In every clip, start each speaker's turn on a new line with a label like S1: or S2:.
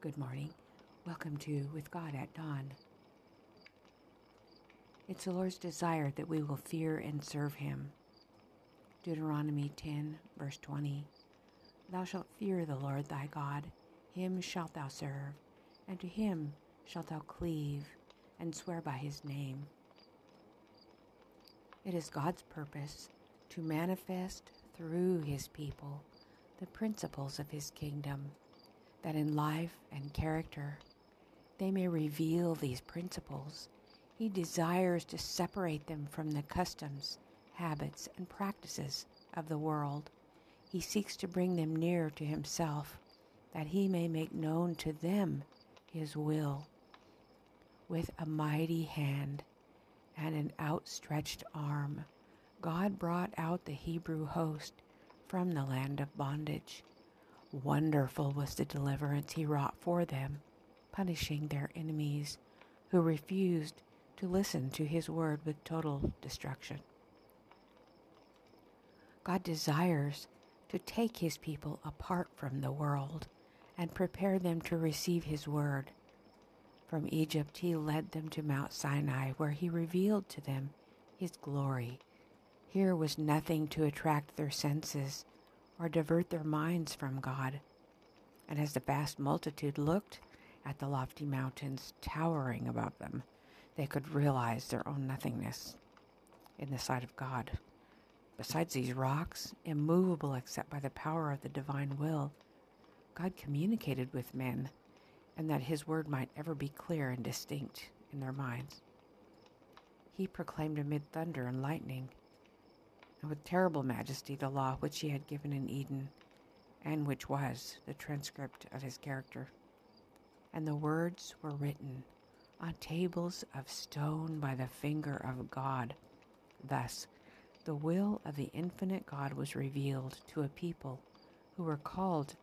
S1: Good morning. Welcome to With God at Dawn. It's the Lord's desire that we will fear and serve Him. Deuteronomy 10, verse 20. Thou shalt fear the Lord thy God, him shalt thou serve, and to him shalt thou cleave, and swear by his name. It is God's purpose to manifest through his people the principles of his kingdom that in life and character they may reveal these principles. He desires to separate them from the customs, habits, and practices of the world. He seeks to bring them near to himself, that he may make known to them his will. With a mighty hand and an outstretched arm, God brought out the Hebrew host from the land of bondage. Wonderful was the deliverance he wrought for them, punishing their enemies who refused to listen to his word with total destruction. God desires to take his people apart from the world and prepare them to receive his word. From Egypt he led them to Mount Sinai, where he revealed to them his glory. Here was nothing to attract their senses or divert their minds from God. And as the vast multitude looked at the lofty mountains towering above them, they could realize their own nothingness in the sight of God. Besides these rocks, immovable except by the power of the divine will, God communicated with men, and that his word might ever be clear and distinct in their minds. He proclaimed amid thunder and lightning and with terrible majesty the law which he had given in Eden, and which was the transcript of his character. And the words were written on tables of stone by the finger of God. Thus, the will of the infinite God was revealed to a people who were called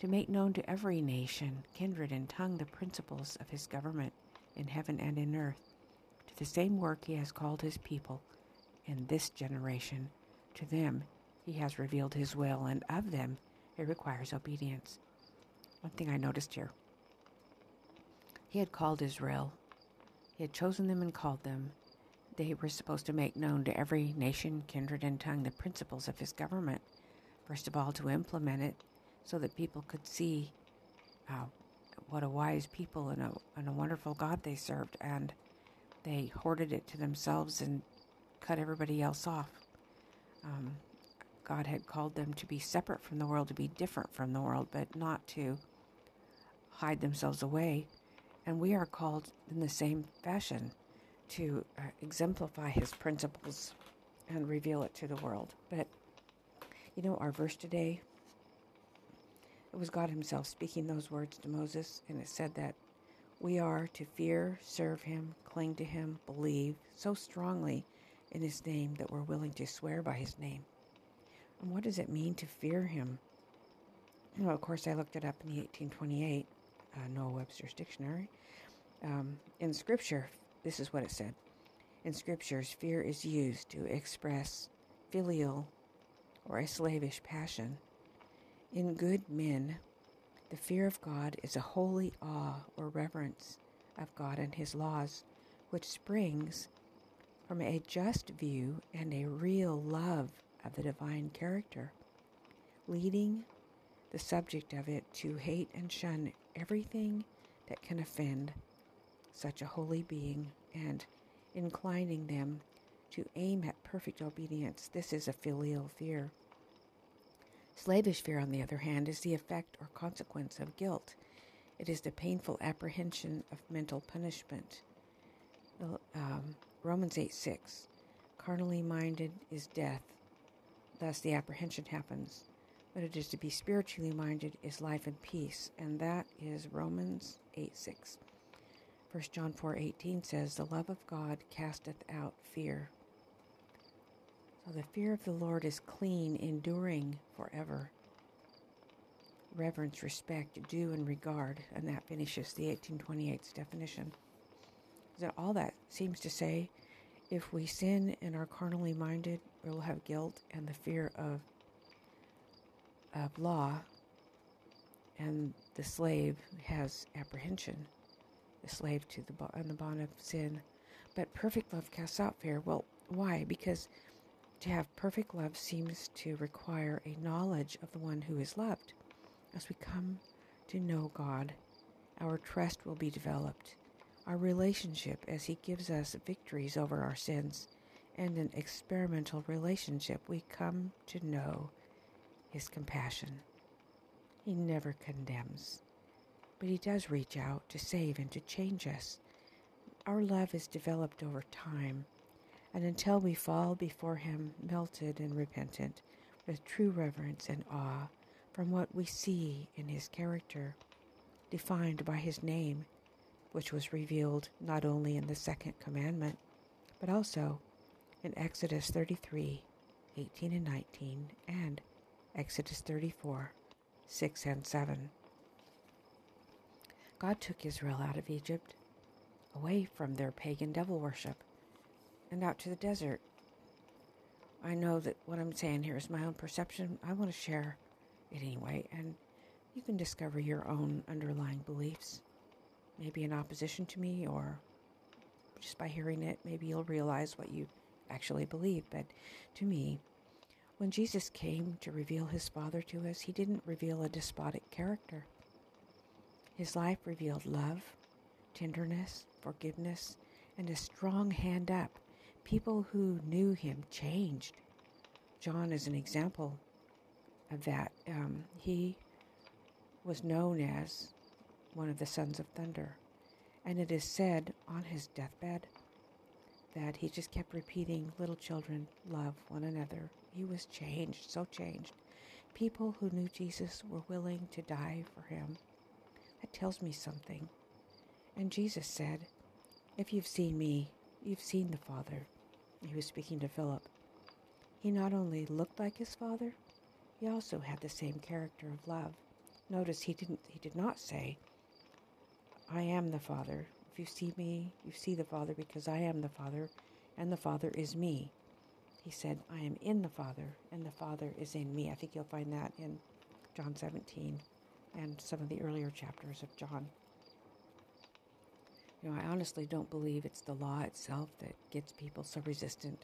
S1: to make known to every nation, kindred, and tongue the principles of his government in heaven and in earth. To the same work he has called his people in this generation. To them he has revealed his will, and of them it requires obedience. One thing I noticed here he had called Israel, he had chosen them and called them. They were supposed to make known to every nation, kindred, and tongue the principles of his government. First of all, to implement it so that people could see uh, what a wise people and a, and a wonderful God they served, and they hoarded it to themselves and cut everybody else off. Um, God had called them to be separate from the world, to be different from the world, but not to hide themselves away. And we are called in the same fashion to uh, exemplify his principles and reveal it to the world. But, you know, our verse today, it was God himself speaking those words to Moses, and it said that we are to fear, serve him, cling to him, believe so strongly in his name that we're willing to swear by his name. And what does it mean to fear him? Well, of course, I looked it up in the 1828 uh, Noah Webster's Dictionary. Um, in Scripture, this is what it said. In Scriptures, fear is used to express filial or a slavish passion. In good men, the fear of God is a holy awe or reverence of God and His laws, which springs from a just view and a real love of the divine character, leading the subject of it to hate and shun everything that can offend such a holy being and inclining them to aim at perfect obedience. This is a filial fear. Slavish fear, on the other hand, is the effect or consequence of guilt. It is the painful apprehension of mental punishment. Um, Romans 8 6. Carnally minded is death, thus the apprehension happens. But it is to be spiritually minded is life and peace, and that is Romans 8 6. 1 John 4 18 says, The love of God casteth out fear. So the fear of the Lord is clean, enduring forever. Reverence, respect, due, and regard, and that finishes the 1828's definition that all that seems to say if we sin and are carnally minded, we'll have guilt and the fear of, of law. and the slave has apprehension, the slave to the on the bond of sin. But perfect love casts out fear. Well, why? Because to have perfect love seems to require a knowledge of the one who is loved. As we come to know God, our trust will be developed. Our relationship, as He gives us victories over our sins, and an experimental relationship, we come to know His compassion. He never condemns, but He does reach out to save and to change us. Our love is developed over time, and until we fall before Him, melted and repentant, with true reverence and awe from what we see in His character, defined by His name, which was revealed not only in the second commandment, but also in Exodus 33 18 and 19, and Exodus 34 6 and 7. God took Israel out of Egypt, away from their pagan devil worship, and out to the desert. I know that what I'm saying here is my own perception. I want to share it anyway, and you can discover your own underlying beliefs. Maybe in opposition to me, or just by hearing it, maybe you'll realize what you actually believe. But to me, when Jesus came to reveal his Father to us, he didn't reveal a despotic character. His life revealed love, tenderness, forgiveness, and a strong hand up. People who knew him changed. John is an example of that. Um, he was known as one of the sons of thunder, and it is said on his deathbed that he just kept repeating, Little children, love one another. He was changed, so changed. People who knew Jesus were willing to die for him. That tells me something. And Jesus said, If you've seen me, you've seen the Father. He was speaking to Philip. He not only looked like his Father, he also had the same character of love. Notice he didn't he did not say, I am the Father. If you see me, you see the Father because I am the Father, and the Father is me. He said, I am in the Father, and the Father is in me. I think you'll find that in John 17 and some of the earlier chapters of John. You know, I honestly don't believe it's the law itself that gets people so resistant.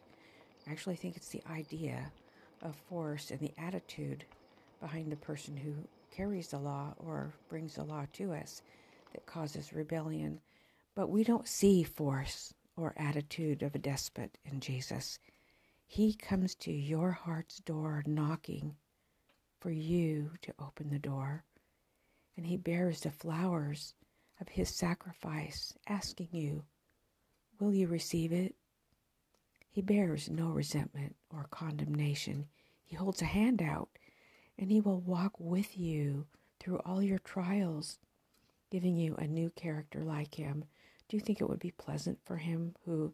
S1: I actually think it's the idea of force and the attitude behind the person who carries the law or brings the law to us that causes rebellion but we don't see force or attitude of a despot in Jesus. He comes to your heart's door knocking for you to open the door. And he bears the flowers of his sacrifice, asking you, Will you receive it? He bears no resentment or condemnation. He holds a hand out, and he will walk with you through all your trials, giving you a new character like him do you think it would be pleasant for him who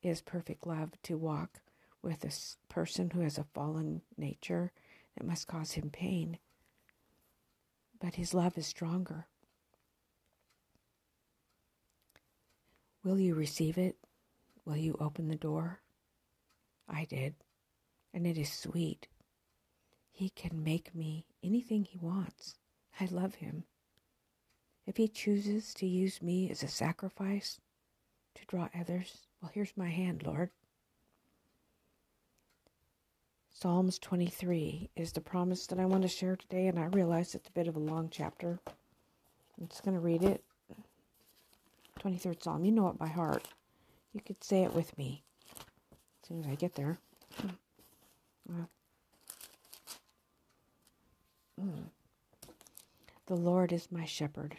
S1: is perfect love to walk with a person who has a fallen nature that must cause him pain? But his love is stronger. Will you receive it? Will you open the door? I did, and it is sweet. He can make me anything he wants. I love him. If he chooses to use me as a sacrifice to draw others, well, here's my hand, Lord. Psalms 23 is the promise that I want to share today, and I realize it's a bit of a long chapter. I'm just going to read it. 23rd Psalm. You know it by heart. You could say it with me as soon as I get there. Mm. Mm. The Lord is my shepherd.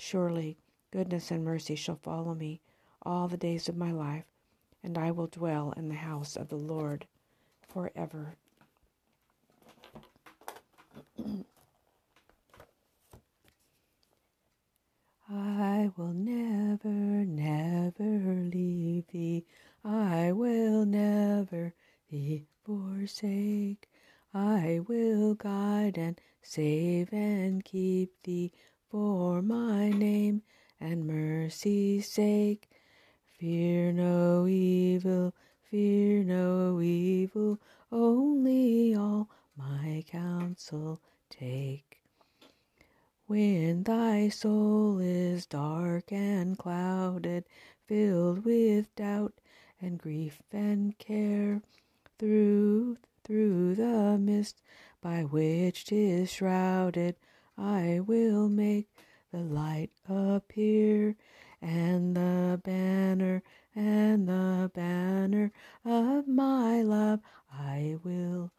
S1: Surely goodness and mercy shall follow me all the days of my life, and I will dwell in the house of the Lord forever. I will never, never leave thee. I will never thee forsake. I will guide and save and keep thee for my name and mercy's sake. Fear no evil, fear no evil, only all my counsel take. When thy soul is dark and clouded, filled with doubt and grief and care, through through the mist by which 'tis shrouded, I will make the light appear, and the banner and the banner of my love I will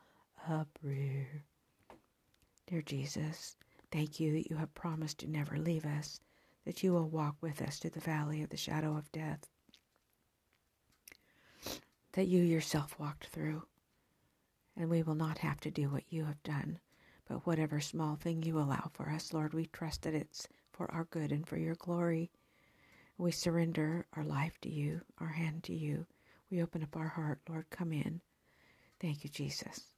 S1: uprear. Dear Jesus, thank you that you have promised to never leave us, that you will walk with us to the valley of the shadow of death, that you yourself walked through, and we will not have to do what you have done. But whatever small thing you allow for us, Lord, we trust that it's for our good and for your glory. We surrender our life to you, our hand to you. We open up our heart, Lord, come in. Thank you, Jesus.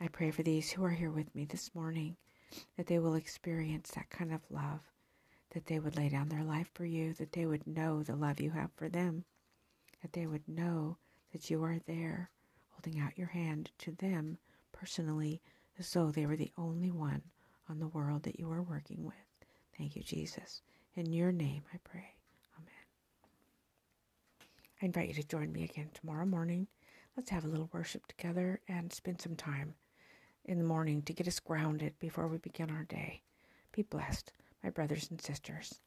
S1: I pray for these who are here with me this morning that they will experience that kind of love, that they would lay down their life for you, that they would know the love you have for them, that they would know that you are there holding out your hand to them personally as though they were the only one on the world that you are working with. Thank you, Jesus. In your name I pray. Amen. I invite you to join me again tomorrow morning. Let's have a little worship together and spend some time in the morning to get us grounded before we begin our day. Be blessed, my brothers and sisters.